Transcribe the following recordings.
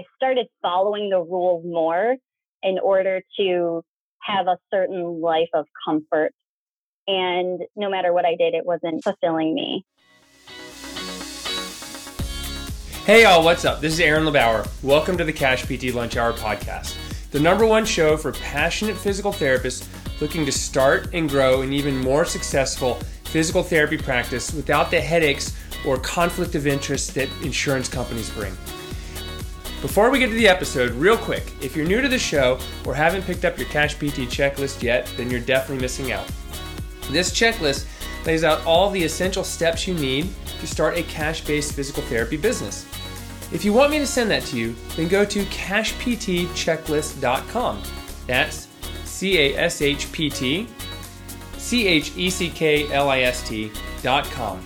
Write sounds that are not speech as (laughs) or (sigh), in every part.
I started following the rules more in order to have a certain life of comfort. And no matter what I did, it wasn't fulfilling me. Hey, y'all, what's up? This is Aaron LeBauer. Welcome to the Cash PT Lunch Hour podcast, the number one show for passionate physical therapists looking to start and grow an even more successful physical therapy practice without the headaches or conflict of interest that insurance companies bring. Before we get to the episode, real quick, if you're new to the show or haven't picked up your Cash PT checklist yet, then you're definitely missing out. This checklist lays out all the essential steps you need to start a cash based physical therapy business. If you want me to send that to you, then go to cashptchecklist.com. That's C A S H P T C H E C K L I S T.com.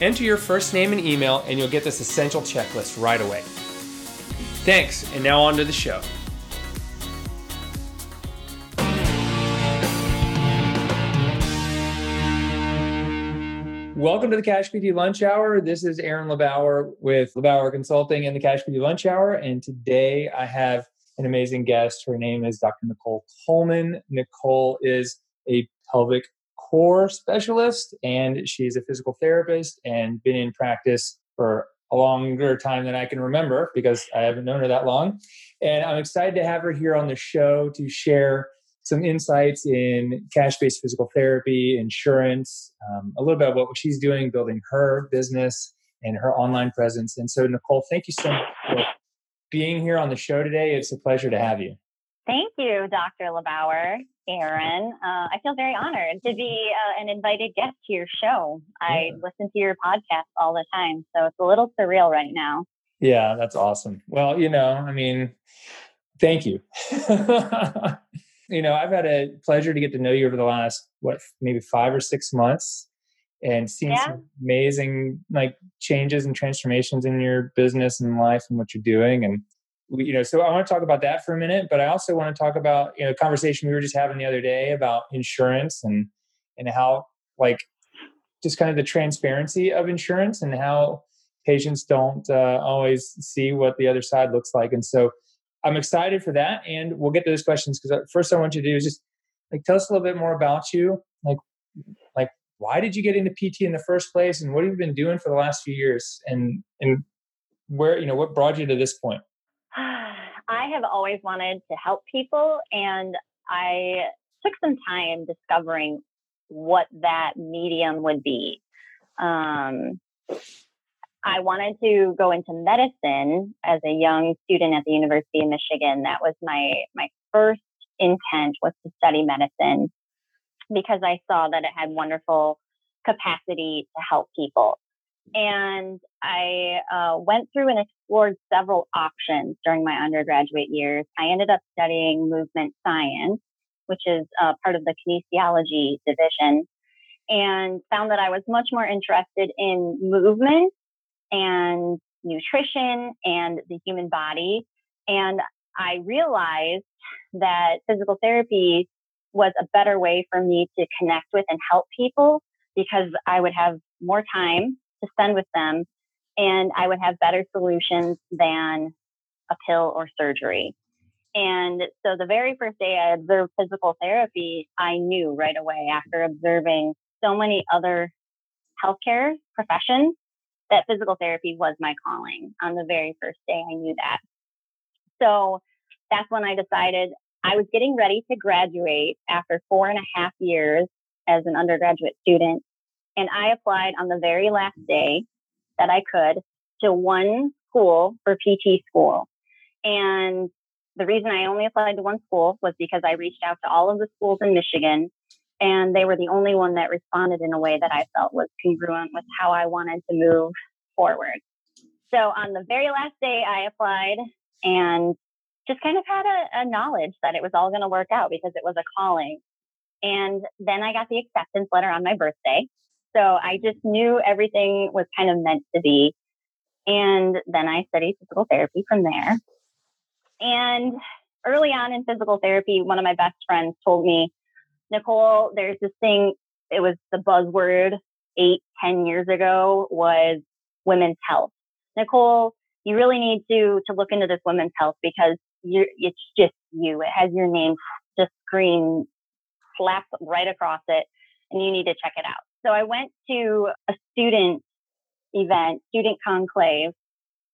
Enter your first name and email, and you'll get this essential checklist right away. Thanks, and now on to the show. Welcome to the Cash PT Lunch Hour. This is Aaron LeBauer with LeBauer Consulting and the Cash PT Lunch Hour. And today I have an amazing guest. Her name is Dr. Nicole Coleman. Nicole is a pelvic core specialist and she's a physical therapist and been in practice for a longer time than I can remember because I haven't known her that long. And I'm excited to have her here on the show to share some insights in cash based physical therapy, insurance, um, a little bit about what she's doing, building her business and her online presence. And so, Nicole, thank you so much for being here on the show today. It's a pleasure to have you. Thank you, Dr. LeBauer, Aaron. Uh, I feel very honored to be uh, an invited guest to your show. I yeah. listen to your podcast all the time, so it's a little surreal right now. Yeah, that's awesome. Well, you know, I mean, thank you. (laughs) you know, I've had a pleasure to get to know you over the last, what, maybe five or six months and seen yeah. some amazing like changes and transformations in your business and life and what you're doing. And we, you know, so I want to talk about that for a minute, but I also want to talk about, you know, conversation we were just having the other day about insurance and, and how like just kind of the transparency of insurance and how patients don't uh, always see what the other side looks like. And so I'm excited for that. And we'll get to those questions because uh, first I want you to do is just like, tell us a little bit more about you. Like, like, why did you get into PT in the first place and what have you been doing for the last few years and, and where, you know, what brought you to this point? I have always wanted to help people, and I took some time discovering what that medium would be. Um, I wanted to go into medicine as a young student at the University of Michigan. That was my my first intent was to study medicine because I saw that it had wonderful capacity to help people. And I uh, went through and explored several options during my undergraduate years. I ended up studying movement science, which is uh, part of the kinesiology division, and found that I was much more interested in movement and nutrition and the human body. And I realized that physical therapy was a better way for me to connect with and help people because I would have more time to spend with them and I would have better solutions than a pill or surgery. And so the very first day I observed physical therapy, I knew right away after observing so many other healthcare professions that physical therapy was my calling. On the very first day, I knew that. So that's when I decided I was getting ready to graduate after four and a half years as an undergraduate student and I applied on the very last day that I could to one school for PT school. And the reason I only applied to one school was because I reached out to all of the schools in Michigan and they were the only one that responded in a way that I felt was congruent with how I wanted to move forward. So on the very last day, I applied and just kind of had a, a knowledge that it was all going to work out because it was a calling. And then I got the acceptance letter on my birthday. So I just knew everything was kind of meant to be. And then I studied physical therapy from there. And early on in physical therapy, one of my best friends told me, Nicole, there's this thing, it was the buzzword eight, ten years ago was women's health. Nicole, you really need to to look into this women's health because you're it's just you. It has your name just screen slapped right across it, and you need to check it out. So I went to a student event, student conclave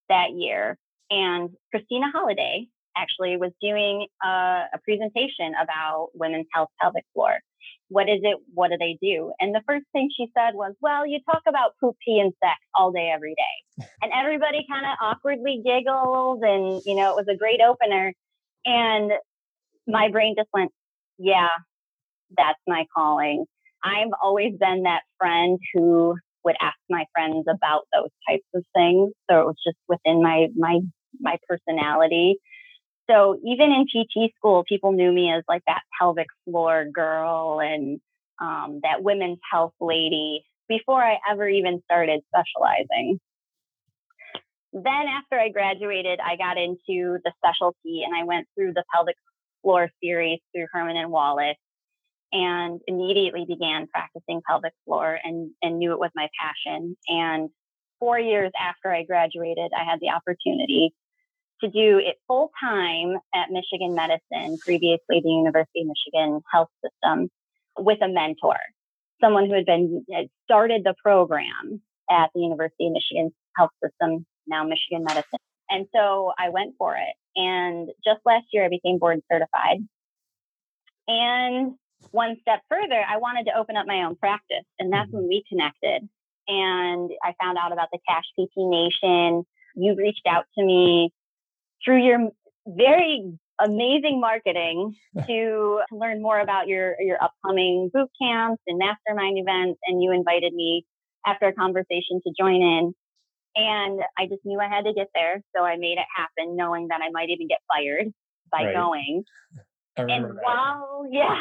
that year, and Christina Holiday actually was doing a, a presentation about women's health pelvic floor. What is it? What do they do? And the first thing she said was, well, you talk about poop, pee, and sex all day, every day. And everybody kind of awkwardly giggled. And, you know, it was a great opener. And my brain just went, yeah, that's my calling. I've always been that friend who would ask my friends about those types of things. So it was just within my, my, my personality. So even in PT school, people knew me as like that pelvic floor girl and um, that women's health lady before I ever even started specializing. Then after I graduated, I got into the specialty and I went through the pelvic floor series through Herman and Wallace and immediately began practicing pelvic floor and, and knew it was my passion. And four years after I graduated, I had the opportunity to do it full time at Michigan Medicine, previously the University of Michigan Health System, with a mentor, someone who had been had started the program at the University of Michigan Health System, now Michigan Medicine. And so I went for it. And just last year, I became board certified. And one step further, I wanted to open up my own practice. And that's mm-hmm. when we connected. And I found out about the Cash PT Nation. You reached out to me through your very amazing marketing to, (laughs) to learn more about your, your upcoming boot camps and mastermind events. And you invited me after a conversation to join in. And I just knew I had to get there. So I made it happen, knowing that I might even get fired by right. going. And that. while, (laughs) yeah,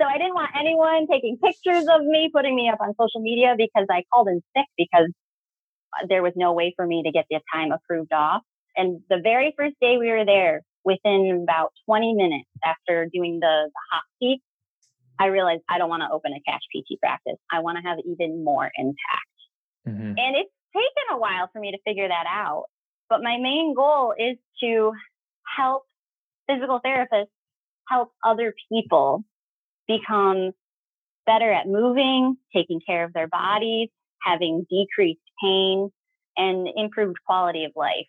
so I didn't want anyone taking pictures of me, putting me up on social media because I called in sick because there was no way for me to get the time approved off. And the very first day we were there, within about 20 minutes after doing the, the hot seat, I realized I don't want to open a cash PT practice. I want to have even more impact. Mm-hmm. And it's taken a while for me to figure that out. But my main goal is to help physical therapists help other people become better at moving, taking care of their bodies, having decreased pain, and improved quality of life.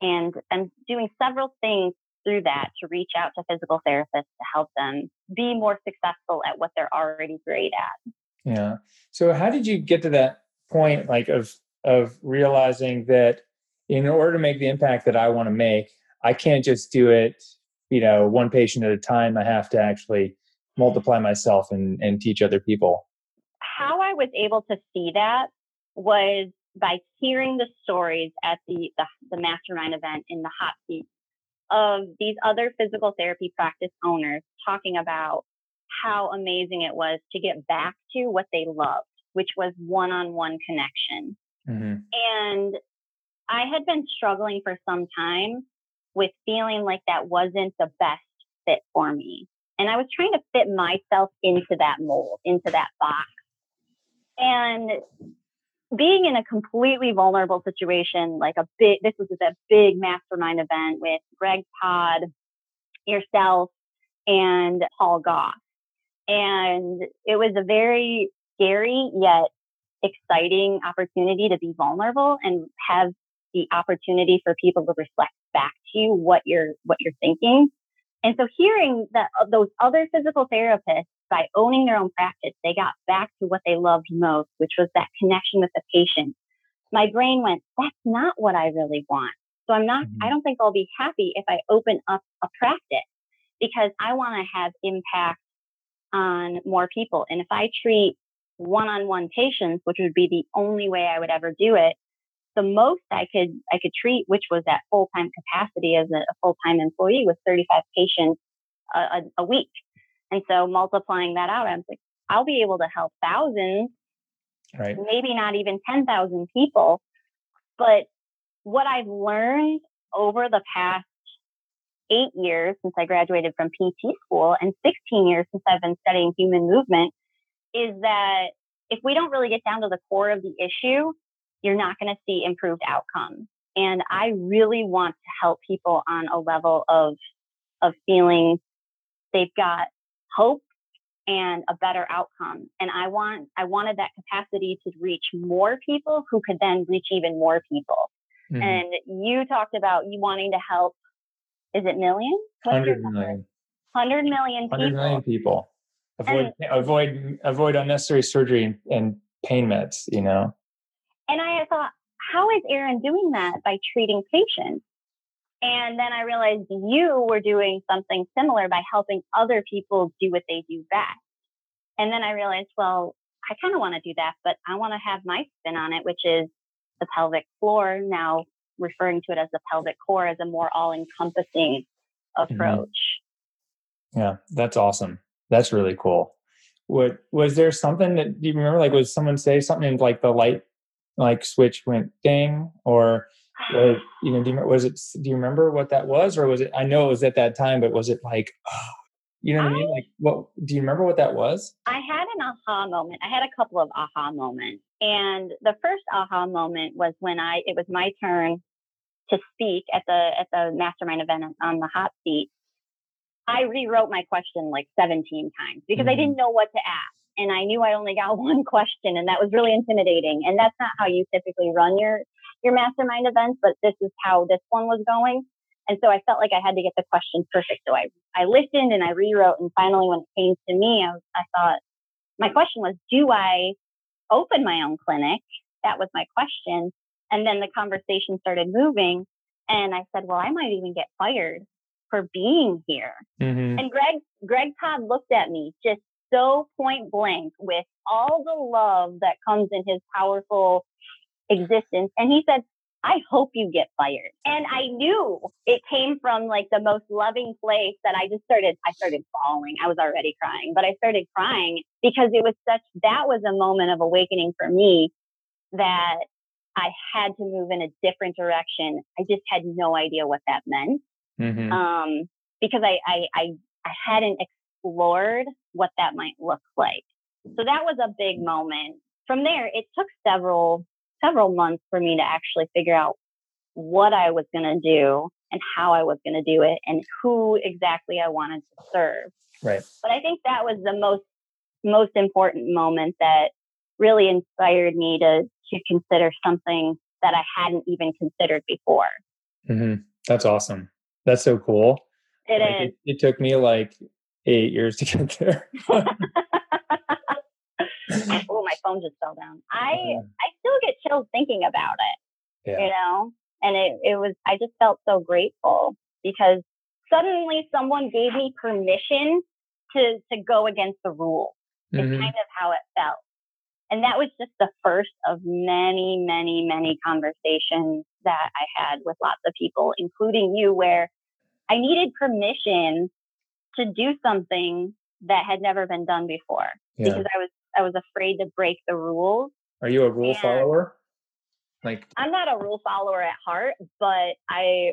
And I'm doing several things through that to reach out to physical therapists to help them be more successful at what they're already great at. Yeah. So how did you get to that point like of of realizing that in order to make the impact that I want to make, I can't just do it, you know, one patient at a time. I have to actually multiply myself and, and teach other people. How I was able to see that was by hearing the stories at the, the, the mastermind event in the hot seat of these other physical therapy practice owners talking about how amazing it was to get back to what they loved, which was one on one connection. Mm-hmm. And I had been struggling for some time with feeling like that wasn't the best fit for me. And I was trying to fit myself into that mold, into that box. And being in a completely vulnerable situation, like a big, this was a big mastermind event with Greg Todd, yourself, and Paul Gough. And it was a very scary yet exciting opportunity to be vulnerable and have the opportunity for people to reflect back to you what you're what you're thinking. And so hearing that those other physical therapists by owning their own practice, they got back to what they loved most, which was that connection with the patient. My brain went, that's not what I really want. So I'm not, mm-hmm. I don't think I'll be happy if I open up a practice because I want to have impact on more people. And if I treat one-on-one patients, which would be the only way I would ever do it, the most I could I could treat, which was at full-time capacity as a, a full-time employee, was 35 patients a, a, a week. And so multiplying that out, I was like, I'll be able to help thousands, right. maybe not even 10,000 people. But what I've learned over the past eight years since I graduated from PT school and 16 years since I've been studying human movement is that if we don't really get down to the core of the issue, you're not going to see improved outcomes. And I really want to help people on a level of, of feeling they've got hope and a better outcome. And I want, I wanted that capacity to reach more people who could then reach even more people. Mm-hmm. And you talked about you wanting to help, is it millions? 100 million. 100 million people. 100 million people. Avoid, and, avoid, avoid unnecessary surgery and, and pain meds, you know? And I thought, how is Aaron doing that by treating patients? And then I realized you were doing something similar by helping other people do what they do best. And then I realized, well, I kind of want to do that, but I want to have my spin on it, which is the pelvic floor, now referring to it as the pelvic core as a more all encompassing mm-hmm. approach. Mm-hmm. Yeah, that's awesome. That's really cool. What was there something that do you remember? Like, was someone say something like the light, like switch went ding, or was, you know, do you, was it? Do you remember what that was, or was it? I know it was at that time, but was it like, oh, (sighs) you know what I, I mean? Like, what do you remember what that was? I had an aha moment. I had a couple of aha moments, and the first aha moment was when I it was my turn to speak at the at the mastermind event on the hot seat. I rewrote my question like 17 times because mm-hmm. I didn't know what to ask. And I knew I only got (laughs) one question and that was really intimidating. And that's not how you typically run your your mastermind events, but this is how this one was going. And so I felt like I had to get the question perfect. So I, I listened and I rewrote. And finally, when it came to me, I, was, I thought, my question was, do I open my own clinic? That was my question. And then the conversation started moving. And I said, well, I might even get fired for being here. Mm-hmm. And Greg, Greg Todd looked at me just so point blank with all the love that comes in his powerful existence. And he said, I hope you get fired. And I knew it came from like the most loving place that I just started, I started bawling. I was already crying, but I started crying because it was such, that was a moment of awakening for me that I had to move in a different direction. I just had no idea what that meant. Mm-hmm. Um, because I, I, I, I hadn't explored what that might look like. So that was a big moment. From there, it took several several months for me to actually figure out what I was going to do and how I was going to do it and who exactly I wanted to serve. Right. But I think that was the most most important moment that really inspired me to to consider something that I hadn't even considered before. Mm-hmm. That's awesome. That's so cool. It like is. It, it, took me like eight years to get there. (laughs) oh, my phone just fell down. (laughs) I uh-huh. I still get chills thinking about it. Yeah. You know, and it it was I just felt so grateful because suddenly someone gave me permission to to go against the rules. It's mm-hmm. kind of how it felt. And that was just the first of many, many, many conversations that I had with lots of people, including you, where I needed permission to do something that had never been done before yeah. because I was I was afraid to break the rules. Are you a rule and follower? Like I'm not a rule follower at heart, but I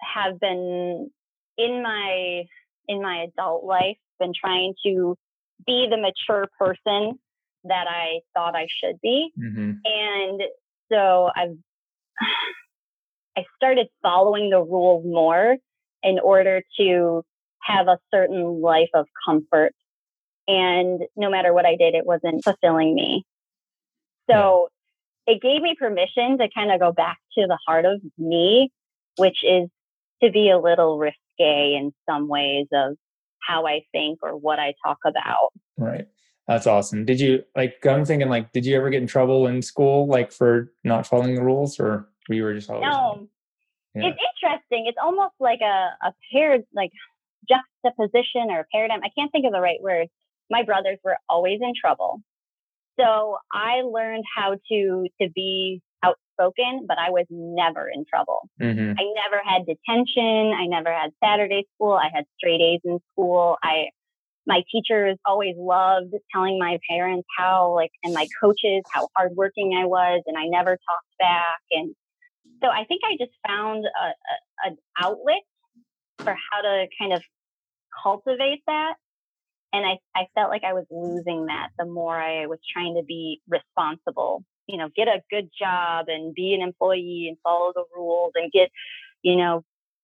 have been in my in my adult life been trying to be the mature person that I thought I should be. Mm-hmm. And so I've (sighs) I started following the rules more in order to have a certain life of comfort and no matter what I did, it wasn't fulfilling me. So it gave me permission to kind of go back to the heart of me, which is to be a little risque in some ways of how I think or what I talk about. Right. That's awesome. Did you like I'm thinking like did you ever get in trouble in school like for not following the rules or we were just always No. Yeah. It's interesting. It's almost like a, a paired like juxtaposition or paradigm. I can't think of the right word my brothers were always in trouble. So I learned how to to be outspoken, but I was never in trouble. Mm-hmm. I never had detention. I never had Saturday school. I had straight A's in school. I my teachers always loved telling my parents how like and my coaches how hardworking I was, and I never talked back. And so I think I just found a, a, an outlet for how to kind of cultivate that and I, I felt like I was losing that the more I was trying to be responsible you know, get a good job and be an employee and follow the rules and get, you know,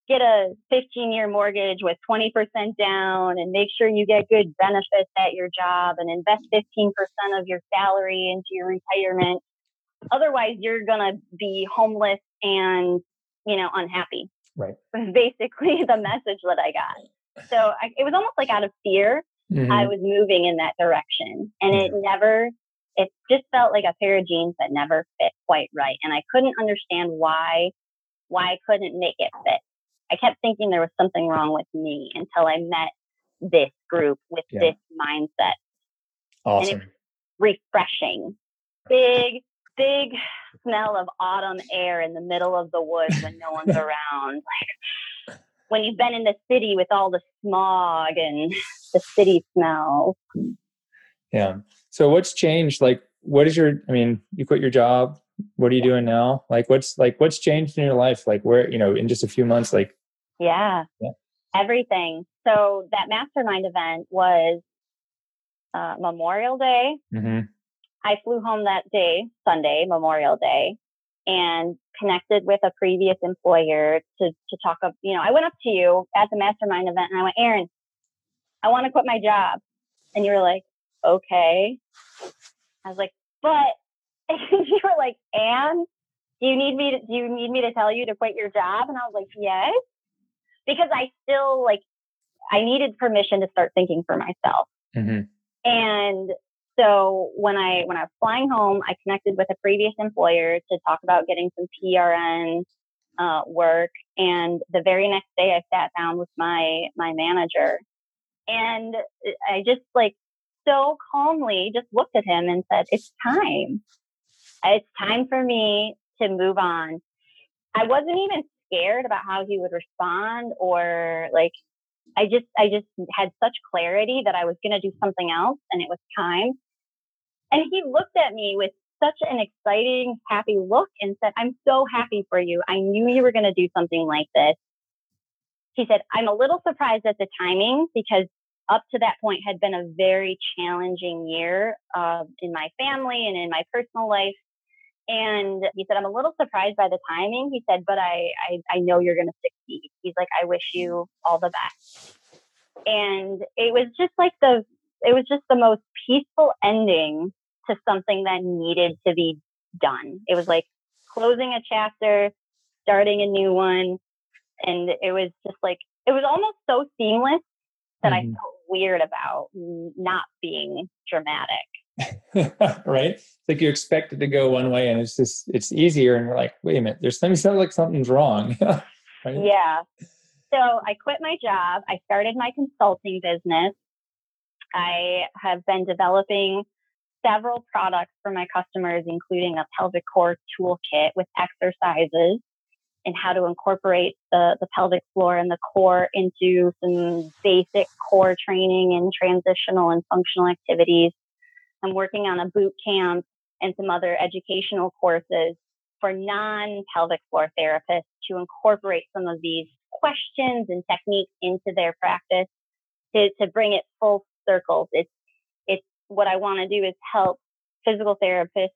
get a 15 year mortgage with 20% down and make sure you get good benefits at your job and invest 15% of your salary into your retirement. Otherwise, you're going to be homeless and, you know, unhappy. Right. Was (laughs) basically the message that I got. So I, it was almost like out of fear, mm-hmm. I was moving in that direction. And it never, it just felt like a pair of jeans that never fit quite right. And I couldn't understand why, why I couldn't make it fit. I kept thinking there was something wrong with me until I met this group with yeah. this mindset. Awesome. refreshing. Big, big smell of autumn air in the middle of the woods when no one's (laughs) around. Like when you've been in the city with all the smog and the city smells. Yeah. So what's changed? Like, what is your, I mean, you quit your job. What are you doing now? Like, what's like, what's changed in your life? Like where, you know, in just a few months, like. Yeah. yeah. Everything. So that mastermind event was uh, Memorial Day. Mm-hmm. I flew home that day, Sunday, Memorial Day, and connected with a previous employer to, to talk of, you know, I went up to you at the mastermind event and I went, Aaron, I want to quit my job. And you were like, okay. I was like, but (laughs) you were like, and do you need me to do you need me to tell you to quit your job? And I was like, yes. Because I still like I needed permission to start thinking for myself. Mm-hmm. And so when I when I was flying home, I connected with a previous employer to talk about getting some PRN uh, work. And the very next day, I sat down with my my manager, and I just like so calmly just looked at him and said, It's time. It's time for me to move on. I wasn't even scared about how he would respond or like I just I just had such clarity that I was going to do something else and it was time. And he looked at me with such an exciting, happy look and said, "I'm so happy for you. I knew you were going to do something like this." He said, "I'm a little surprised at the timing because up to that point had been a very challenging year uh, in my family and in my personal life. And he said, I'm a little surprised by the timing. He said, but I, I, I know you're going to succeed. He's like, I wish you all the best. And it was just like the, it was just the most peaceful ending to something that needed to be done. It was like closing a chapter, starting a new one. And it was just like, it was almost so seamless that mm-hmm. I felt weird about not being dramatic. (laughs) right? It's like you expect it to go one way and it's just it's easier and you're like, wait a minute, there's something sounds like something's wrong. (laughs) right? Yeah. So I quit my job. I started my consulting business. I have been developing several products for my customers, including a pelvic core toolkit with exercises and how to incorporate the, the pelvic floor and the core into some basic core training and transitional and functional activities. I'm working on a boot camp and some other educational courses for non pelvic floor therapists to incorporate some of these questions and techniques into their practice to, to bring it full circle. It's, it's what I want to do is help physical therapists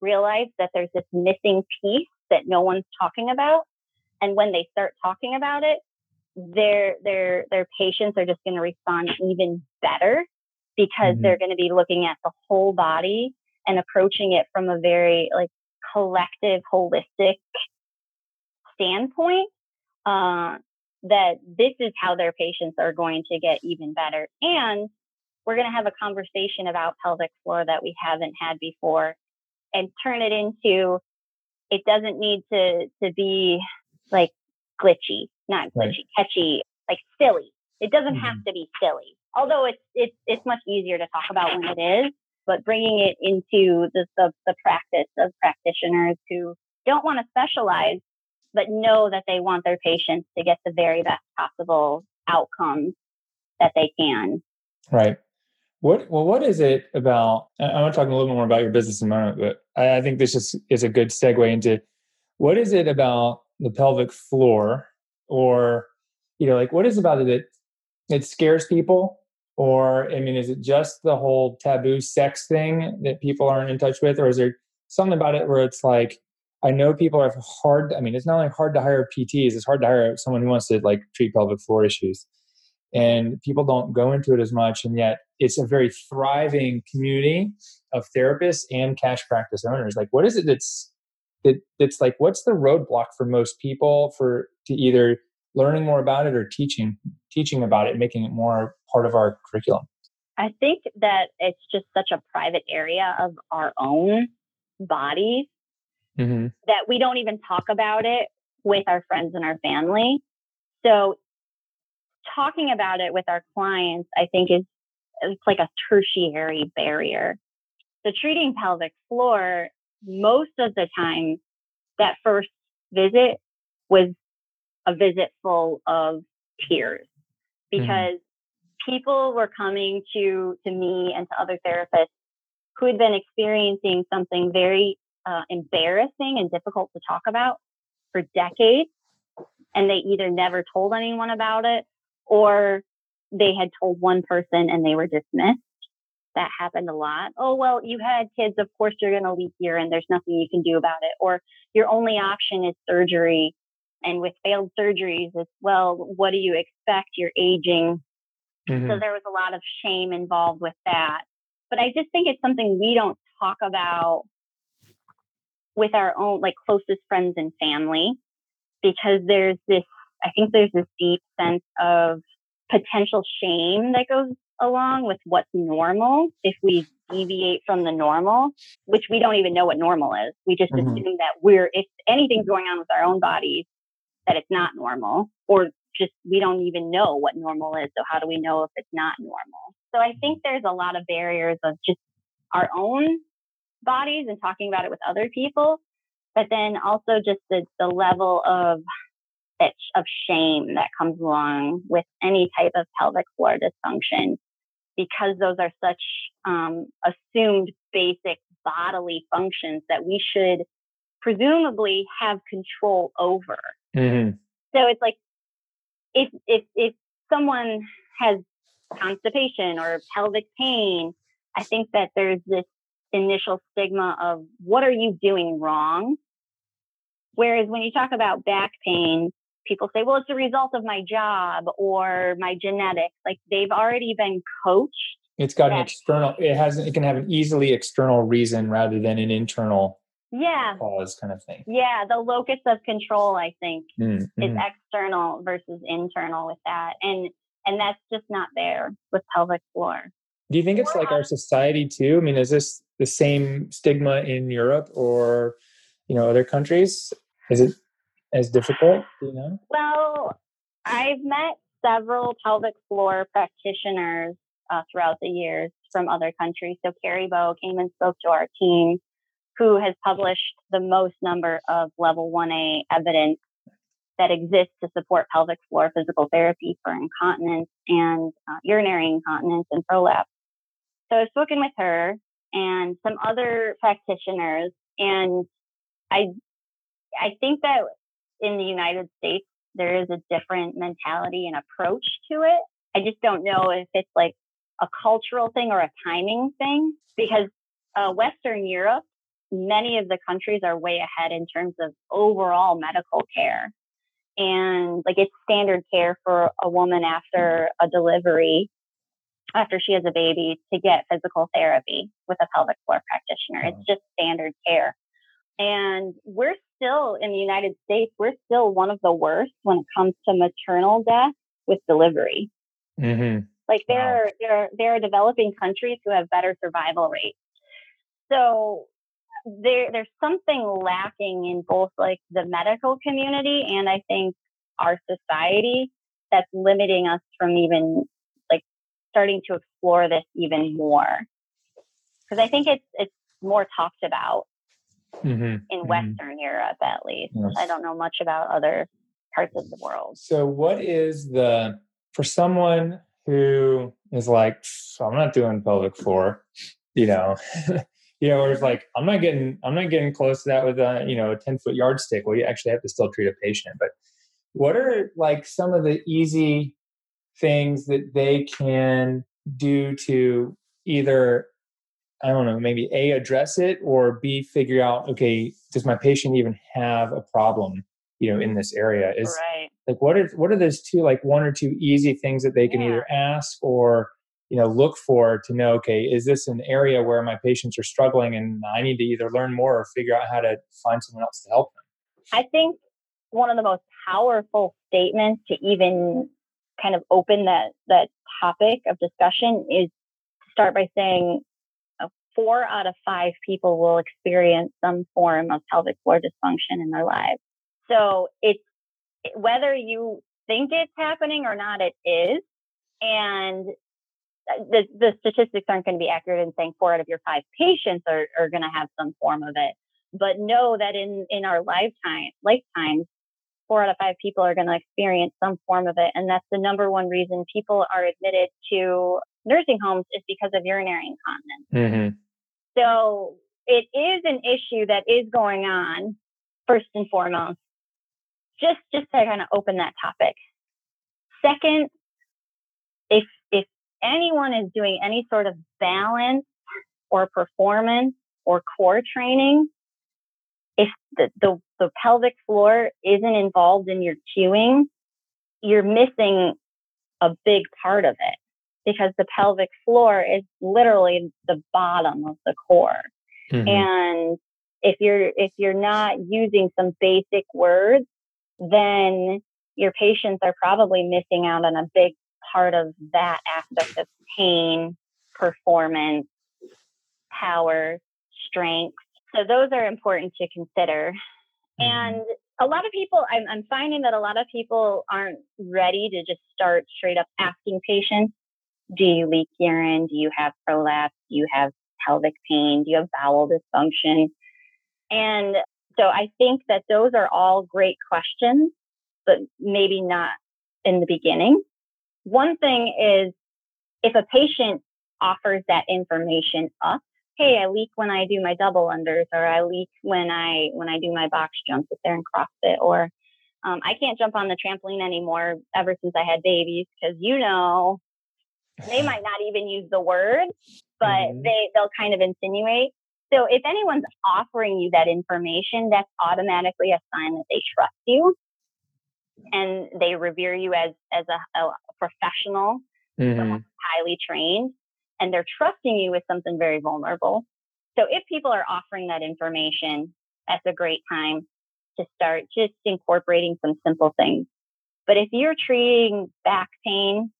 realize that there's this missing piece that no one's talking about. And when they start talking about it, their their their patients are just going to respond even better because mm-hmm. they're going to be looking at the whole body and approaching it from a very like collective holistic standpoint uh, that this is how their patients are going to get even better and we're going to have a conversation about pelvic floor that we haven't had before and turn it into it doesn't need to to be like glitchy, not glitchy, right. catchy, like silly. It doesn't mm-hmm. have to be silly. Although it's it's it's much easier to talk about when it is, but bringing it into the the, the practice of practitioners who don't want to specialize, but know that they want their patients to get the very best possible outcomes that they can. Right. What well, what is it about? I want to talk a little bit more about your business in a moment, but I, I think this is is a good segue into what is it about the pelvic floor, or you know, like what is about it that it scares people? Or I mean, is it just the whole taboo sex thing that people aren't in touch with, or is there something about it where it's like I know people are hard. I mean, it's not only hard to hire PTs; it's hard to hire someone who wants to like treat pelvic floor issues. And people don't go into it as much, and yet it's a very thriving community of therapists and cash practice owners. Like, what is it that's that that's like? What's the roadblock for most people for to either learning more about it or teaching teaching about it, making it more part of our curriculum? I think that it's just such a private area of our own bodies mm-hmm. that we don't even talk about it with our friends and our family. So talking about it with our clients, I think is it's like a tertiary barrier. So treating pelvic floor, most of the time, that first visit was a visit full of tears mm-hmm. because mm-hmm. people were coming to to me and to other therapists who had been experiencing something very uh, embarrassing and difficult to talk about for decades. And they either never told anyone about it or they had told one person and they were dismissed. That happened a lot. Oh, well, you had kids. Of course, you're going to leak urine. There's nothing you can do about it. Or your only option is surgery. And with failed surgeries, as well, what do you expect? You're aging. Mm-hmm. So there was a lot of shame involved with that. But I just think it's something we don't talk about with our own like closest friends and family because there's this I think there's this deep sense of potential shame that goes along with what's normal if we deviate from the normal, which we don't even know what normal is. We just mm-hmm. assume that we're, if anything's going on with our own bodies, that it's not normal, or just we don't even know what normal is. So, how do we know if it's not normal? So, I think there's a lot of barriers of just our own bodies and talking about it with other people, but then also just the, the level of of shame that comes along with any type of pelvic floor dysfunction because those are such um, assumed basic bodily functions that we should presumably have control over. Mm-hmm. So it's like if if if someone has constipation or pelvic pain, I think that there's this initial stigma of what are you doing wrong? Whereas when you talk about back pain, people say, well, it's a result of my job or my genetics. Like they've already been coached. It's got an external, it has, it can have an easily external reason rather than an internal yeah cause kind of thing. Yeah. The locus of control, I think, mm-hmm. is external versus internal with that. And, and that's just not there with pelvic floor. Do you think it's like our society too? I mean, is this the same stigma in Europe or, you know, other countries? Is it as difficult? you know? Well, I've met several pelvic floor practitioners uh, throughout the years from other countries. So Kari Bø came and spoke to our team, who has published the most number of level 1A evidence that exists to support pelvic floor physical therapy for incontinence and uh, urinary incontinence and prolapse. So I've spoken with her and some other practitioners, and I I think that in the United States, there is a different mentality and approach to it. I just don't know if it's like a cultural thing or a timing thing because uh, Western Europe, many of the countries are way ahead in terms of overall medical care. And like it's standard care for a woman after a delivery, after she has a baby, to get physical therapy with a pelvic floor practitioner. It's just standard care. And we're still in the United States, we're still one of the worst when it comes to maternal death with delivery. Mm-hmm. Like there wow. are there are there are developing countries who have better survival rates. So there there's something lacking in both like the medical community and I think our society that's limiting us from even like starting to explore this even more. Because I think it's it's more talked about mm-hmm. in mm-hmm. Western Europe, at least. Yes. I don't know much about other parts of the world. So, what is the for someone who is like, I'm not doing pelvic floor, you know, (laughs) you know, or it's like, I'm not getting, I'm not getting close to that with a, you know, a 10 foot yardstick. Well, you actually have to still treat a patient. But what are like some of the easy things that they can do to either I don't know, maybe A, address it or B, figure out, okay, does my patient even have a problem, you know, in this area? Is right. like what are what are those two like one or two easy things that they can Yeah. either ask or you know look for to know okay is this an area where my patients are struggling and i need to either learn more or figure out how to find someone else to help them I think one of the most powerful statements to even kind of open that that topic of discussion is to start by saying four out of five people will experience some form of pelvic floor dysfunction in their lives. So it's whether you think it's happening or not, it is. And uh, the, the statistics aren't going to be accurate in saying four out of your five patients are, are going to have some form of it but know that in in our lifetime lifetimes four out of five people are going to experience some form of it and that's the number one reason people are admitted to nursing homes is because of urinary incontinence mm-hmm. So it is an issue that is going on first and foremost. Just just to kind of open that topic. Second if if anyone is doing any sort of balance or performance or core training if the, the, the pelvic floor isn't involved in your cueing, you're missing a big part of it because the pelvic floor is literally the bottom of the core. Mm-hmm. And if you're if you're not using some basic words, then your patients are probably missing out on a big part of that aspect of pain, performance, power, strength. So those are important to consider. Mm-hmm. And a lot of people, I'm, I'm finding that a lot of people aren't ready to just start straight up asking patients, do you leak urine? Do you have prolapse? Do you have pelvic pain? Do you have bowel dysfunction? And so I think that those are all great questions, but maybe not in the beginning. One thing is if a patient offers that information up, hey, I leak when I do my double unders, or I leak when I when I do my box jumps if they're in CrossFit, or um, I can't jump on the trampoline anymore ever since I had babies because you know they might not even use the word, but Mhm. they they'll kind of insinuate. So if anyone's offering you that information, that's automatically a sign that they trust you and they revere you as as a, a professional Mhm. highly trained and they're trusting you with something very vulnerable. So if people are offering that information, that's a great time to start just incorporating some simple things. But if you're treating back pain,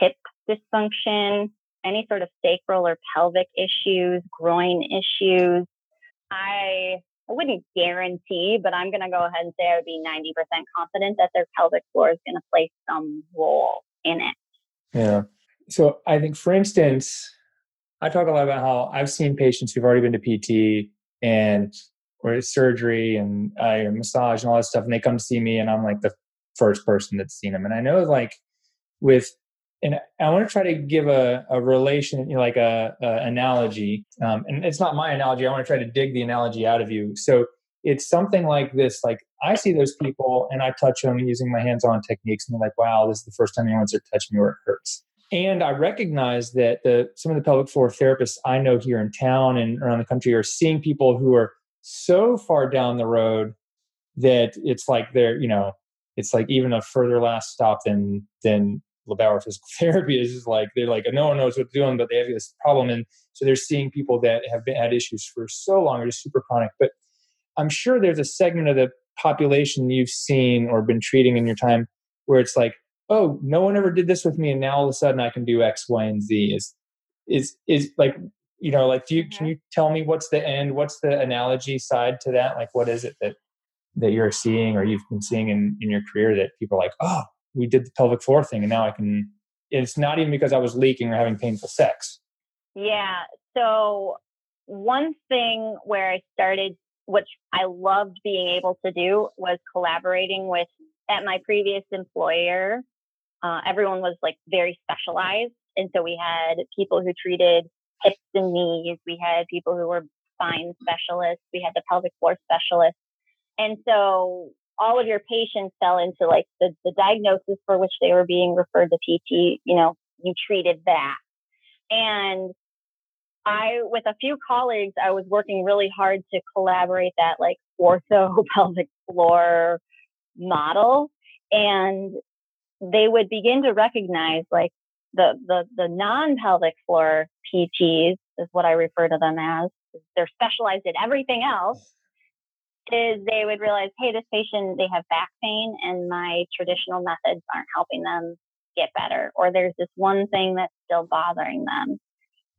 hip dysfunction, any sort of sacral or pelvic issues, groin issues, I I wouldn't guarantee, but I'm going to go ahead and say I would be 90% confident that their pelvic floor is going to play some role in it. Yeah. So I think, for instance, I talk a lot about how I've seen patients who've already been to PT and or surgery and uh, massage and all that stuff, and they come to see me, and I'm like the first person that's seen them. And I know, like, with and I want to try to give a, a relation, you know, like a, a analogy. Um, and it's not my analogy. I want to try to dig the analogy out of you. So it's something like this: like I see those people, and I touch them using my hands-on techniques, and they're like, "Wow, this is the first time anyone's ever touched me where it hurts." And I recognize that the some of the pelvic floor therapists I know here in town and around the country are seeing people who are so far down the road that it's like they're, you know, it's like even a further last stop than than LeBauer (laughs) physical therapy is just like they're like no one knows what they're doing, but they have this problem, and so they're seeing people that have been, had issues for so long, or just super chronic. But I'm sure there's a segment of the population you've seen or been treating in your time where it's like, oh, no one ever did this with me, and now all of a sudden I can do X, Y, and Z. Is is is like you know like do you can mm-hmm. you tell me what's the end? What's the analogy side to that? Like what is it that that you're seeing or you've been seeing in in your career that people are like, oh, we did the pelvic floor thing, and now I can. It's not even because I was leaking or having painful sex. Yeah. So one thing where I started, which I loved being able to do, was collaborating with at my previous employer. Uh, everyone was like very specialized, and so we had people who treated hips and knees. We had people who were spine specialists. We had the pelvic floor specialists, and so all of your patients fell into like the, the diagnosis for which they were being referred to PT. You know, you treated that, and I, with a few colleagues, I was working really hard to collaborate that like ortho (laughs) pelvic floor model. And they would begin to recognize like the, the, the non pelvic floor PTs is what I refer to them as. They're specialized in everything else. Is they would realize, hey, this patient, they have back pain and my traditional methods aren't helping them get better. Or there's this one thing that's still bothering them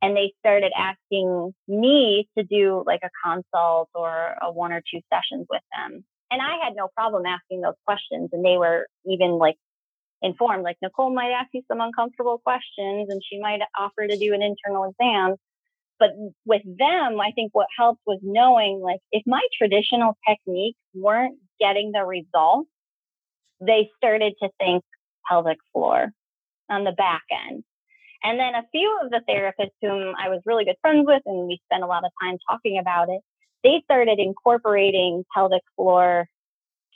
and they started asking me to do like a consult or a one or two sessions with them. And I had no problem asking those questions. And they were even like informed, like Nicole might ask you some uncomfortable questions and she might offer to do an internal exam. But with them, I think what helped was knowing like if my traditional techniques weren't getting the results, they started to think pelvic floor on the back end. And then a few of the therapists whom I was really good friends with, and we spent a lot of time talking about it, they started incorporating pelvic floor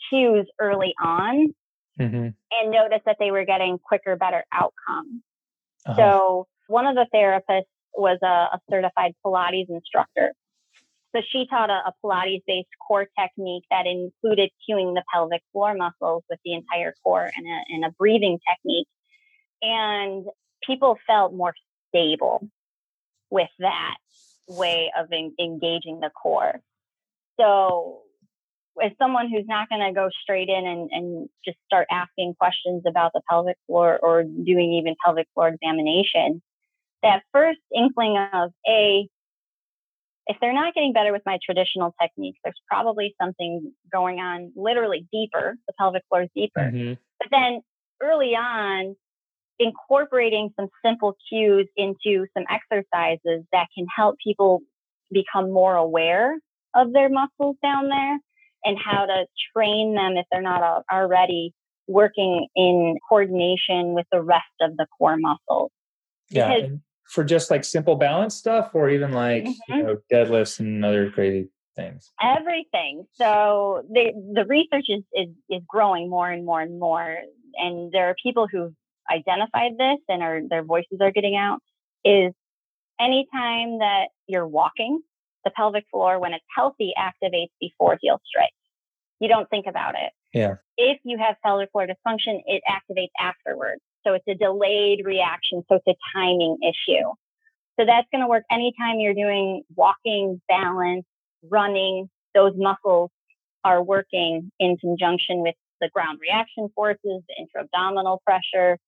cues early on mm-hmm. and noticed that they were getting quicker, better outcomes. Uh-huh. So one of the therapists was a, a, certified Pilates instructor. So she taught a, a Pilates based core technique that included cueing the pelvic floor muscles with the entire core and a, and a breathing technique. And people felt more stable with that way of en- engaging the core. So, as someone who's not going to go straight in and, and just start asking questions about the pelvic floor or doing even pelvic floor examination, that first inkling of A, if they're not getting better with my traditional techniques, there's probably something going on literally deeper. The pelvic floor is deeper. Mm-hmm. But then early on, incorporating some simple cues into some exercises that can help people become more aware of their muscles down there and how to train them if they're not already working in coordination with the rest of the core muscles. Yeah. For just like simple balance stuff or even like, mm-hmm. you know, deadlifts and other crazy things. Everything. So the the research is, is is growing more and more and more. And there are people who've identified this and are their voices are getting out is anytime that you're walking, the pelvic floor, when it's healthy, activates before heel strikes. You don't think about it. Yeah. If you have pelvic floor dysfunction, it activates afterwards. So it's a delayed reaction. So it's a timing issue. So that's going to work anytime you're doing walking, balance, running. Those muscles are working in conjunction with the ground reaction forces, the intra-abdominal pressure,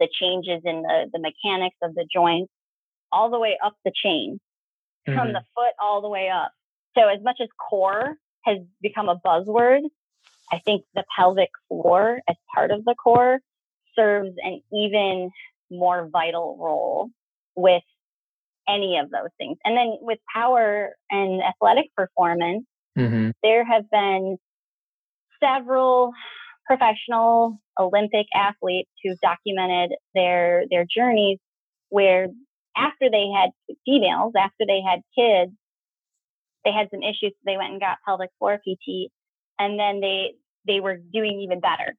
the changes in the, the mechanics of the joints all the way up the chain mm-hmm. from the foot all the way up. So as much as core has become a buzzword, I think the pelvic floor as part of the core serves an even more vital role with any of those things. And then with power and athletic performance, mm-hmm. there have been several professional Olympic athletes who've documented their their journeys where after they had females, after they had kids, they had some issues. So they went and got pelvic floor PT, and then they they were doing even better.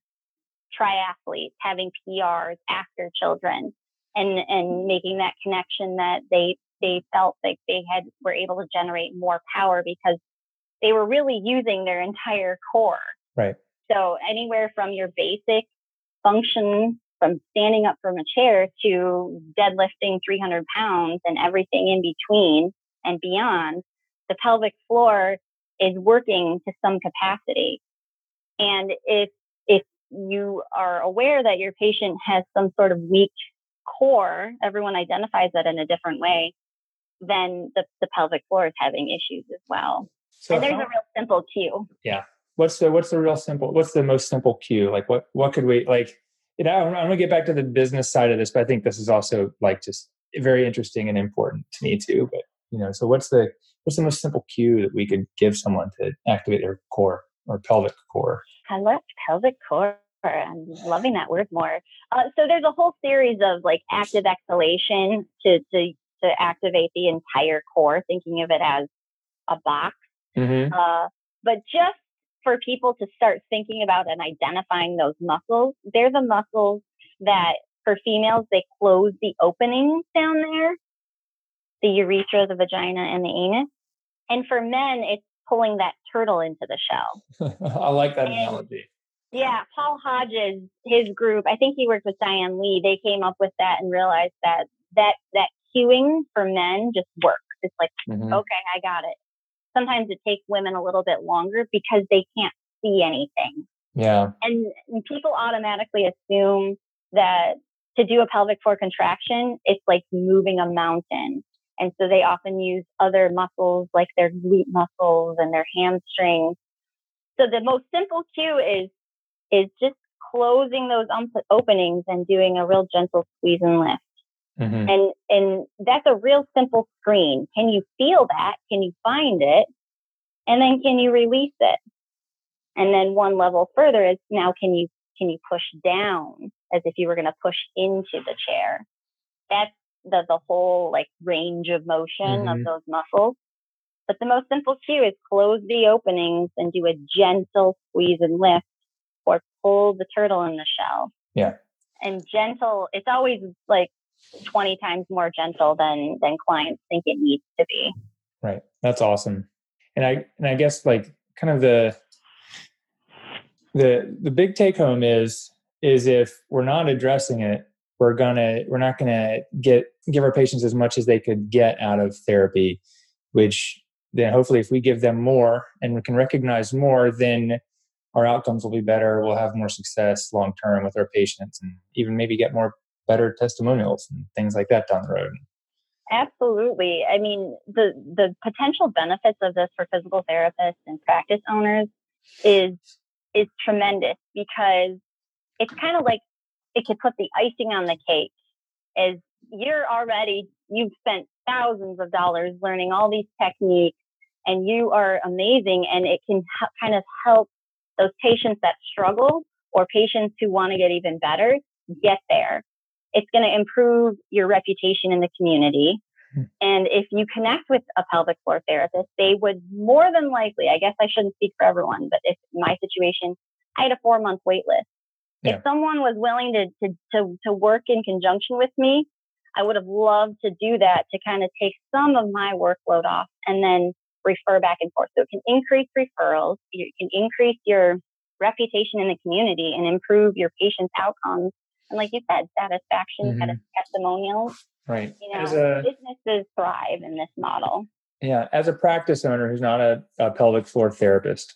Triathletes having PRs after children, and and making that connection that they they felt like they had were able to generate more power because they were really using their entire core. Right. So anywhere from your basic function from standing up from a chair to deadlifting 300 pounds and everything in between and beyond, the pelvic floor is working to some capacity. And if, if you are aware that your patient has some sort of weak core, everyone identifies that in a different way, then the, the pelvic floor is having issues as well. So and there's how, a real simple cue. Yeah what's the what's the real simple what's the most simple cue like what what could we like you know i'm gonna get back to the business side of this but i think this is also like just very interesting and important to me too but you know so what's the what's the most simple cue that we could give someone to activate their core or pelvic core i love pelvic core i'm loving that word more uh, so there's a whole series of like active exhalation to to to activate the entire core thinking of it as a box mm-hmm. uh, but just for people to start thinking about and identifying those muscles. They're the muscles that for females, they close the openings down there. the urethra, the vagina, and the anus. And for men, it's pulling that turtle into the shell. (laughs) I like that and, analogy. Yeah, Paul Hodges, his group, I think he worked with Diane Lee. They came up with that and realized that that that cueing for men just works. It's like, mm-hmm. okay, I got it. Sometimes it takes women a little bit longer because they can't see anything. Yeah. And, and people automatically assume that to do a pelvic floor contraction, it's like moving a mountain. And so they often use other muscles like their glute muscles and their hamstrings. So the most simple cue is is just closing those um, openings and doing a real gentle squeeze and lift. Mm-hmm. And and that's a real simple screen. Can you feel that? Can you find it? And then can you release it? And then one level further is now can you can you push down as if you were going to push into the chair? That's the the whole like range of motion mm-hmm. of those muscles. But the most simple cue is close the openings and do a gentle squeeze and lift or pull the turtle in the shell. Yeah. And gentle, it's always like 20 times more gentle than than clients think it needs to be. Right. That's awesome. And I and I guess like kind of the the the big take home is is if we're not addressing it, we're gonna we're not gonna get give our patients as much as they could get out of therapy, which then hopefully if we give them more and we can recognize more, then our outcomes will be better. We'll have more success long term with our patients and even maybe get more better testimonials and things like that down the road. Absolutely. I mean, the the potential benefits of this for physical therapists and practice owners is is tremendous because it's kind of like it could put the icing on the cake. Is you're already you've spent thousands of dollars learning all these techniques and you are amazing and it can h- kind of help those patients that struggle or patients who want to get even better get there it's going to improve your reputation in the community. Hmm. And if you connect with a pelvic floor therapist, they would more than likely, I guess I shouldn't speak for everyone, but if my situation, I had a four month wait list. Yeah. If someone was willing to, to, to, to work in conjunction with me, I would have loved to do that to kind of take some of my workload off and then refer back and forth. So it can increase referrals, you can increase your reputation in the community and improve your patient's outcomes and like you said, satisfaction, mm-hmm. testimonials. Right. You know, a, businesses thrive in this model. Yeah. As a practice owner who's not a, a pelvic floor therapist,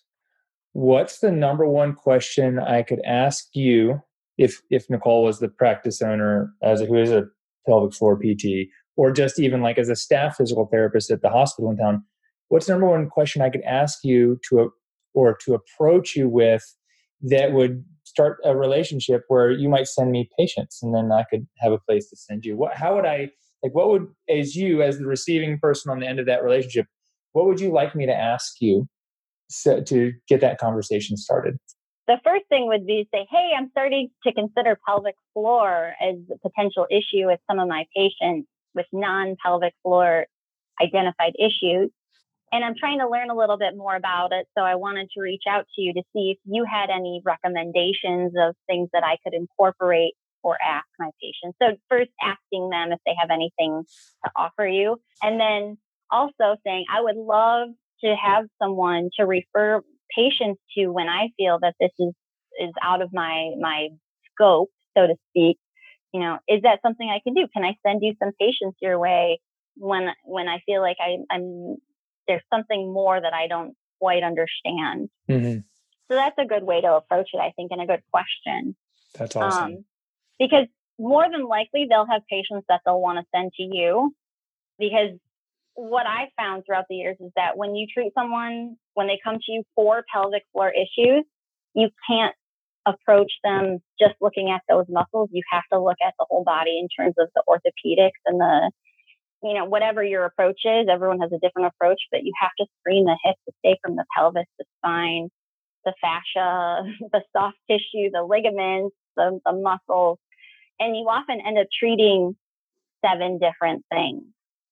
what's the number one question I could ask you if if Nicole was the practice owner as a, who is a pelvic floor PT, or just even like as a staff physical therapist at the hospital in town? What's the number one question I could ask you to or to approach you with that would start a relationship where you might send me patients and then I could have a place to send you. What, how would I, like, what would, as you, as the receiving person on the end of that relationship, what would you like me to ask you so, to get that conversation started? The first thing would be say, hey, I'm starting to consider pelvic floor as a potential issue with some of my patients with non pelvic floor identified issues and I'm trying to learn a little bit more about it. So I wanted to reach out to you to see if you had any recommendations of things that I could incorporate or ask my patients. So first asking them if they have anything to offer you. And then also saying, I would love to have someone to refer patients to when I feel that this is, is out of my, my scope, so to speak. You know, is that something I can do? Can I send you some patients your way when, when I feel like I, I'm there's something more that I don't quite understand. Mm-hmm. So that's a good way to approach it, I think, and a good question. That's awesome. Um, because more than likely, they'll have patients that they'll want to send to you. Because what I found throughout the years is that when you treat someone, when they come to you for pelvic floor issues, you can't approach them just looking at those muscles. You have to look at the whole body in terms of the orthopedics and the you know, whatever your approach is, everyone has a different approach, but you have to screen the hips to stay from the pelvis, the spine, the fascia, (laughs) the soft tissue, the ligaments, the, the muscles. And you often end up treating seven different things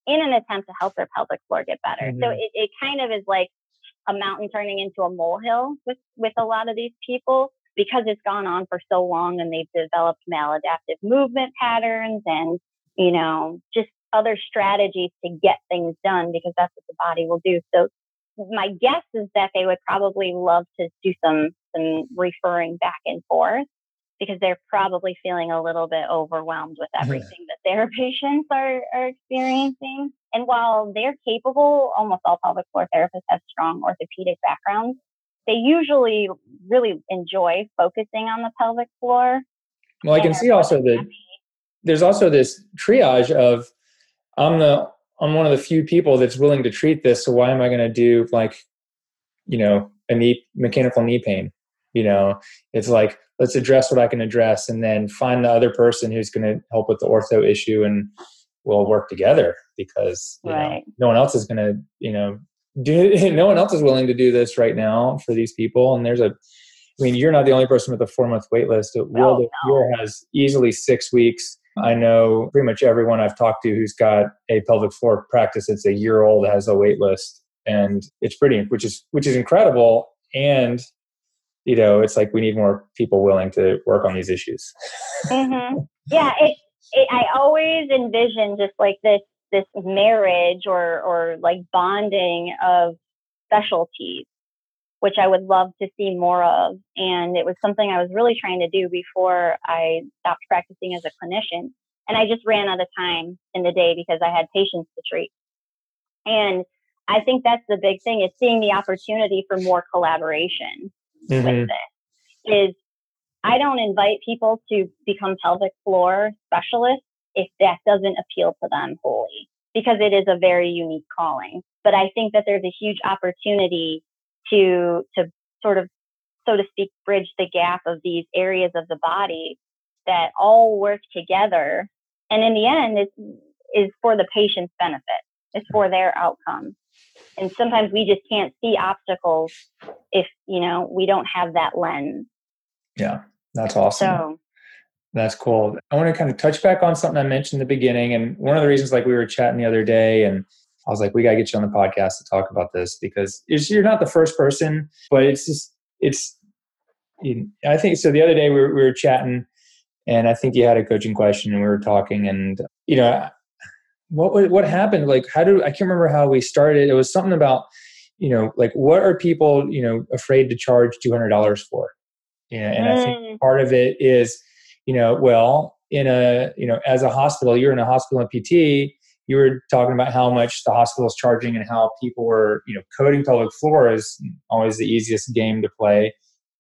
in an attempt to help their pelvic floor get better. Mm-hmm. So it, it kind of is like a mountain turning into a molehill with, with a lot of these people because it's gone on for so long and they've developed maladaptive movement patterns and, you know, just other strategies to get things done because that's what the body will do. So my guess is that they would probably love to do some some referring back and forth because they're probably feeling a little bit overwhelmed with everything that their (laughs) patients are, are experiencing. And while they're capable, almost all pelvic floor therapists have strong orthopedic backgrounds. They usually really enjoy focusing on the pelvic floor. Well, I can see also that there's also this triage of I'm the I'm one of the few people that's willing to treat this. So why am I going to do like, you know, a knee mechanical knee pain? You know, it's like let's address what I can address and then find the other person who's going to help with the ortho issue and we'll work together because right. know, no one else is going to, you know, do, (laughs) no one else is willing to do this right now for these people. And there's a, I mean, you're not the only person with a four month wait list. Oh, world no, no. has easily six weeks. I know pretty much everyone I've talked to who's got a pelvic floor practice that's a year old has a wait list. And it's pretty, which is, which is incredible. And you know, it's like we need more people willing to work on these issues. mm-hmm. (laughs) Yeah, it, it, I always envision just like this this marriage or or like bonding of specialties, which I would love to see more of. And it was something I was really trying to do before I stopped practicing as a clinician. And I just ran out of time in the day because I had patients to treat. And I think that's the big thing is seeing the opportunity for more collaboration mm-hmm. with this is I don't invite people to become pelvic floor specialists if that doesn't appeal to them wholly because it is a very unique calling. But I think that there's a huge opportunity to to sort of so to speak bridge the gap of these areas of the body that all work together and in the end is is for the patient's benefit. It's for their outcome and sometimes we just can't see obstacles if you know we don't have that lens. Yeah that's awesome. So that's cool. I want to kind of touch back on something i mentioned in the beginning and one of the reasons like we were chatting the other day and i was like we got to get you on the podcast to talk about this because you're not the first person but it's just it's i think so the other day we were, we were chatting and i think you had a coaching question and we were talking and you know what what happened? Like, how do I can't remember how we started. It was something about you know, like what are people you know afraid to charge two hundred dollars for? Yeah, and mm. I think mm. part of it is you know, well, in a you know, as a hospital, you're in a hospital in PT. You were talking about how much the hospital is charging and how people were, you know, coding pelvic floor is always the easiest game to play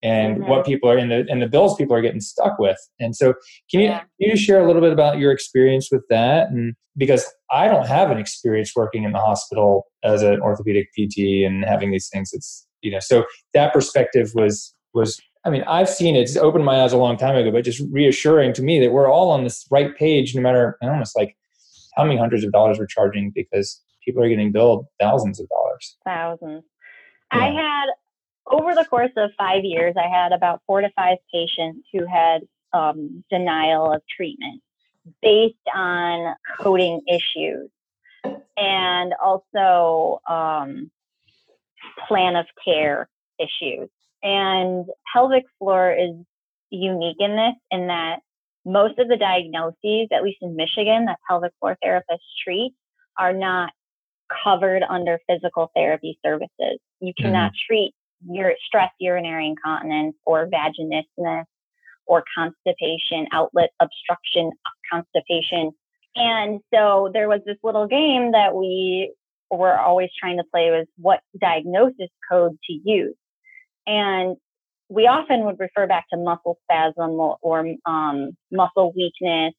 and mm-hmm. what people are in the and the bills people are getting stuck with. And so, can you yeah. can you share a little bit about your experience with that? And because I don't have an experience working in the hospital as an orthopedic PT and having these things, it's you know, so that perspective was was. I mean, I've seen it. It's opened my eyes a long time ago, but just reassuring to me that we're all on this right page, no matter almost like how many hundreds of dollars we're charging because people are getting billed thousands of dollars. Thousands. Yeah. I had over the course of five years, I had about four to five patients who had um, denial of treatment based on coding issues and also um, plan of care issues. And pelvic floor is unique in this, in that most of the diagnoses, at least in Michigan, that pelvic floor therapists treat are not covered under physical therapy services. You cannot mm-hmm. treat your stress urinary incontinence or vaginismus or constipation, outlet obstruction, constipation. And so there was this little game that we were always trying to play was what diagnosis code to use. And we often would refer back to muscle spasm or, um, muscle weakness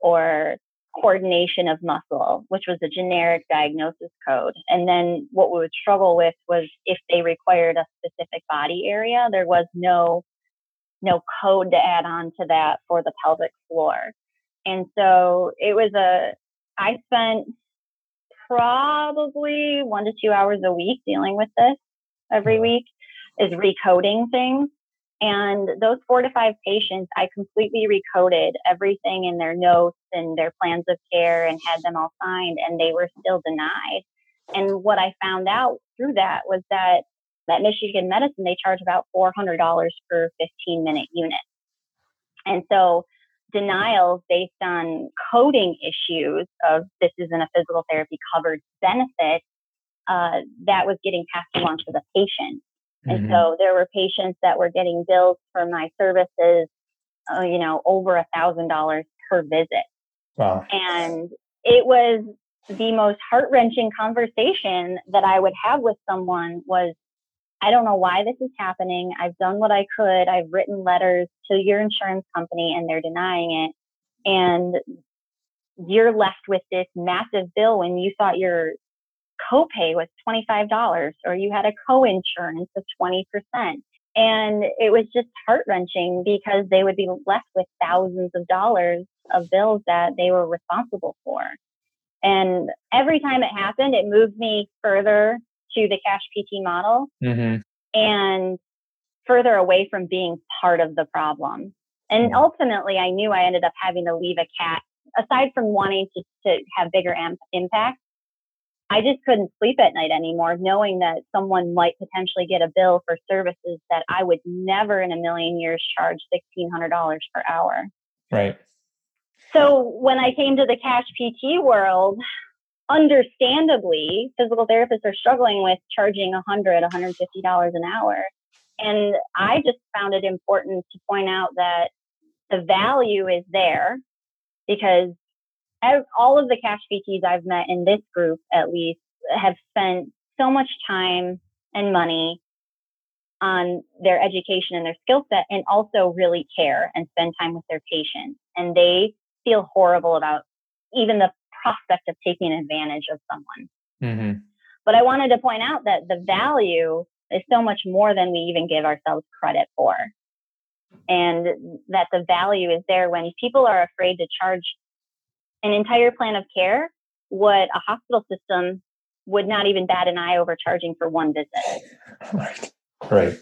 or coordination of muscle, which was a generic diagnosis code. And then what we would struggle with was if they required a specific body area, there was no no code to add on to that for the pelvic floor. And so it was a I spent probably one to two hours a week dealing with this every mm-hmm. week is recoding things. And those four to five patients, I completely recoded everything in their notes and their plans of care and had them all signed, and they were still denied. And what I found out through that was that that Michigan Medicine they charge about four hundred dollars per fifteen minute unit, and so denials based on coding issues of this isn't a physical therapy covered benefit uh, that was getting passed along to the patient. And mm-hmm. so there were patients that were getting bills for my services, uh, you know, over a thousand dollars per visit. Wow. And it was the most heart wrenching conversation that I would have with someone was, I don't know why this is happening. I've done what I could. I've written letters to your insurance company and they're denying it. And you're left with this massive bill when you thought your copay was $25 or you had a co-insurance of 20%. And it was just heart wrenching because they would be left with thousands of dollars of bills that they were responsible for. And every time it happened, it moved me further to the cash PT model mm-hmm. and further away from being part of the problem. And ultimately, I knew I ended up having to leave a cat, aside from wanting to, to have bigger am- impact. I just couldn't sleep at night anymore, knowing that someone might potentially get a bill for services that I would never in a million years charge $1,600 per hour. Right. So when I came to the cash PT world, understandably, physical therapists are struggling with charging $100, $150 an hour. And I just found it important to point out that the value is there because all of the cash PTs I've met in this group, at least, have spent so much time and money on their education and their skill set and also really care and spend time with their patients. And they feel horrible about even the prospect of taking advantage of someone. Mm-hmm. But I wanted to point out that the value is so much more than we even give ourselves credit for. And that the value is there when people are afraid to charge an entire plan of care, what a hospital system would not even bat an eye over charging for one visit. (laughs) Right. Right.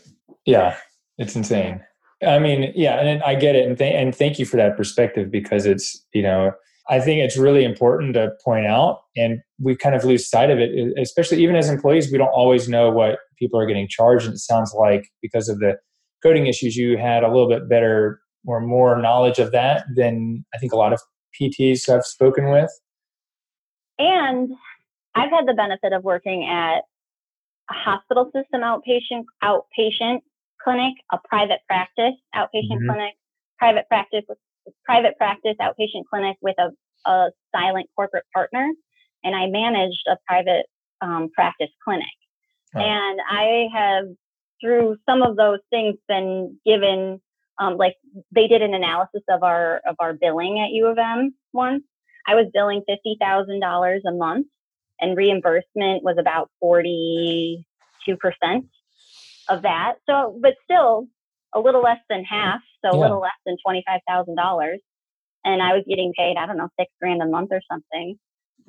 Yeah. It's insane. I mean, yeah, and I get it, and th- and thank you for that perspective because it's you know I think it's really important to point out, and we kind of lose sight of it, especially even as employees. We don't always know what people are getting charged, and it sounds like because of the coding issues, you had a little bit better or more knowledge of that than I think a lot of PTs I've spoken with. And I've had the benefit of working at a hospital system outpatient outpatient clinic, a private practice outpatient mm-hmm. clinic, private practice private practice outpatient clinic with a, a silent corporate partner, and I managed a private um, practice clinic. Oh. And I have, through some of those things, been given um, like they did an analysis of our of our billing at U of M once. I was billing fifty thousand dollars a month, and reimbursement was about forty two percent of that. So, but still a little less than half, so yeah. a little less than twenty five thousand dollars, and I was getting paid I don't know six grand a month or something.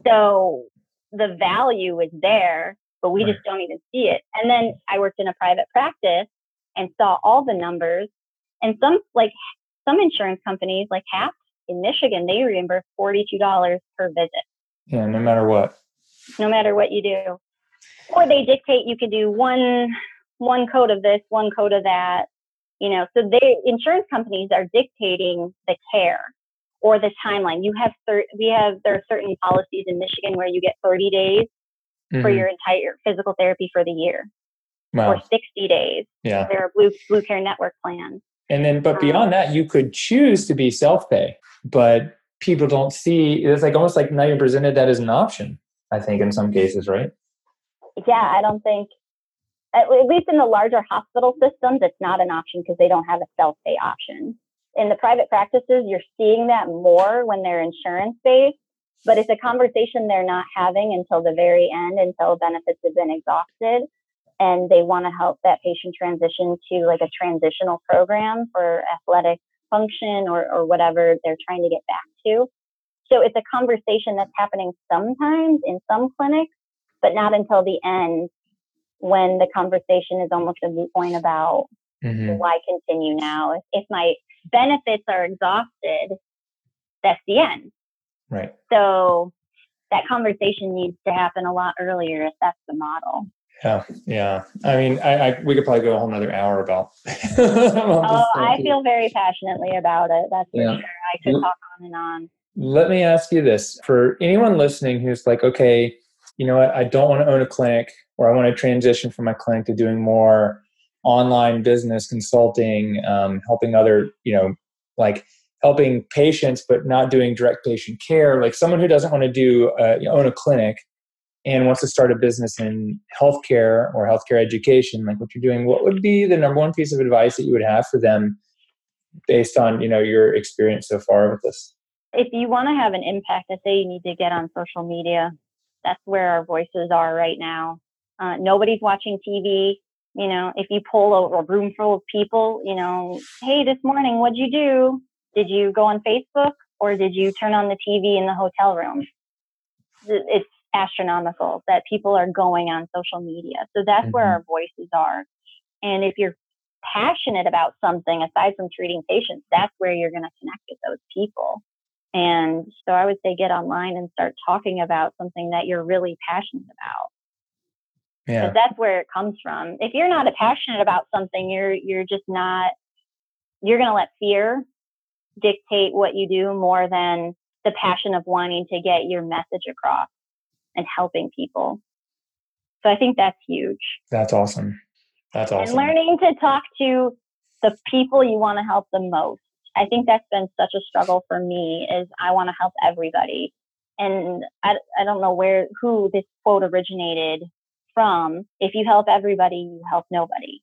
So the value is there, but we right. just don't even see it. And then I worked in a private practice and saw all the numbers and some like some insurance companies like HAP in Michigan, they reimburse $42 per visit. Yeah, no matter what. No matter what you do. Or they dictate you can do one one code of this, one code of that. You know, so they insurance companies are dictating the care or the timeline. You have thir- we have there are certain policies in Michigan where you get 30 days mm-hmm. for your entire physical therapy for the year. Wow. Or 60 days. Yeah. There are blue blue care network plans. And then, but beyond that, you could choose to be self pay, but people don't see it's like almost like now you're presented that as an option, I think, in some cases, right? Yeah, I don't think, at least in the larger hospital systems, it's not an option because they don't have a self pay option. In the private practices, you're seeing that more when they're insurance based, but it's a conversation they're not having until the very end, until benefits have been exhausted and they want to help that patient transition to like a transitional program for athletic function or, or whatever they're trying to get back to. So it's a conversation that's happening sometimes in some clinics, but not until the end when the conversation is almost a moot point about mm-hmm. why continue now. If, if my benefits are exhausted, that's the end. Right. So that conversation needs to happen a lot earlier if that's the model. Yeah, yeah. I mean, I, I we could probably go a whole another hour about. (laughs) oh, I feel very passionately about it. That's for yeah. sure. I could talk on and on. Let me ask you this: for anyone listening who's like, okay, you know what, I don't want to own a clinic, or I want to transition from my clinic to doing more online business consulting, um, helping other, you know, like helping patients, but not doing direct patient care. Like someone who doesn't want to do uh, own a clinic and wants to start a business in healthcare or healthcare education, like what you're doing, what would be the number one piece of advice that you would have for them based on you know your experience so far with this? If you want to have an impact, I say you need to get on social media. That's where our voices are right now. Uh, nobody's watching TV. You know, if you pull a, a room full of people, you know, hey, this morning, what'd you do? Did you go on Facebook or did you turn on the TV in the hotel room? It's astronomical that people are going on social media. So that's mm-hmm. where our voices are. And if you're passionate about something aside from treating patients, that's where you're going to connect with those people. And so I would say get online and start talking about something that you're really passionate about. Yeah. that's where it comes from. If you're not passionate about something, you're you're just not you're going to let fear dictate what you do more than the passion of wanting to get your message across and helping people. So I think that's huge. That's awesome. That's awesome. And learning to talk to the people you want to help the most. I think that's been such a struggle for me is I want to help everybody. And I, I don't know where who this quote originated from. If you help everybody, you help nobody.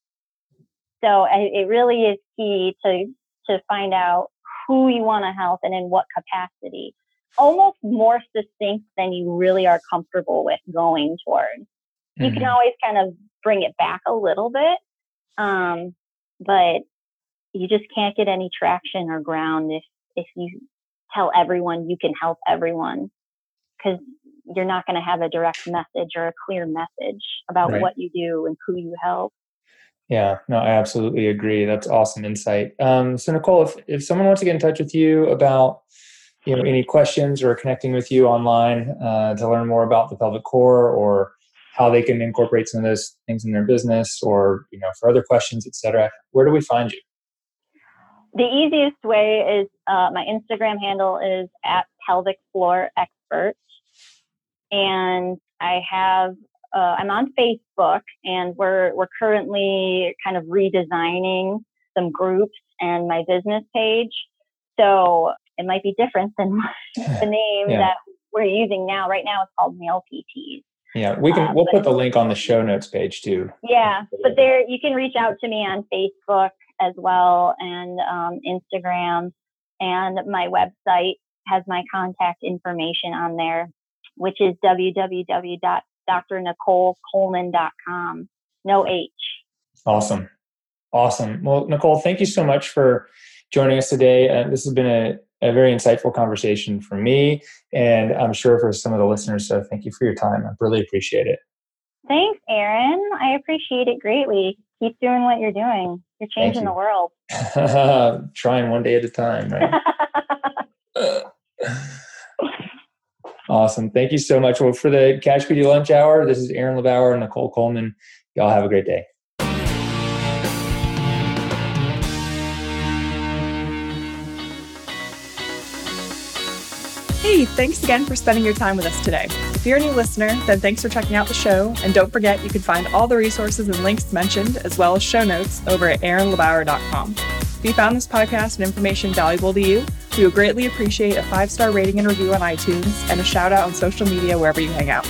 So I, it really is key to to find out who you want to help and in what capacity almost more succinct than you really are comfortable with going toward. Mm-hmm. You can mm-hmm. always kind of bring it back a little bit, um, but you just can't get any traction or ground if if you tell everyone you can help everyone because you're not going to have a direct message or a clear message about right. what you do and who you help. Yeah, no, I absolutely agree. That's awesome insight. Um, so, Nicole, if, if someone wants to get in touch with you about you know any questions or connecting with you online uh, to learn more about the pelvic core or how they can incorporate some of those things in their business or you know for other questions etc where do we find you the easiest way is uh, my instagram handle is at pelvic floor expert and i have uh, i'm on facebook and we're we're currently kind of redesigning some groups and my business page so it might be different than (laughs) the (laughs) name yeah. that we're using now. Right now, it's called Male PTs. Yeah, we can. Uh, we'll put the link on the show notes page too. Yeah, but there you can reach out to me on Facebook as well and um, Instagram, and my website has my contact information on there, which is www.drnicolecoleman.com. No H. Awesome, awesome. Well, Nicole, thank you so much for joining us today. Uh, this has been a a very insightful conversation for me, and I'm sure for some of the listeners. So thank you for your time. I really appreciate it. Thanks, Aaron. I appreciate it greatly. Keep doing what you're doing. You're changing you. the world. (laughs) (laughs) Trying one day at a time, right? (laughs) awesome. Thank you so much. Well, for the Cash PT Lunch Hour, this is Aaron LeBauer and Nicole Coleman. Y'all have a great day. Hey, thanks again for spending your time with us today. If you're a new listener, then thanks for checking out the show. And don't forget, you can find all the resources and links mentioned, as well as show notes, over at aaronlebauer.com. If you found this podcast and information valuable to you, we would greatly appreciate a five star rating and review on iTunes and a shout out on social media wherever you hang out.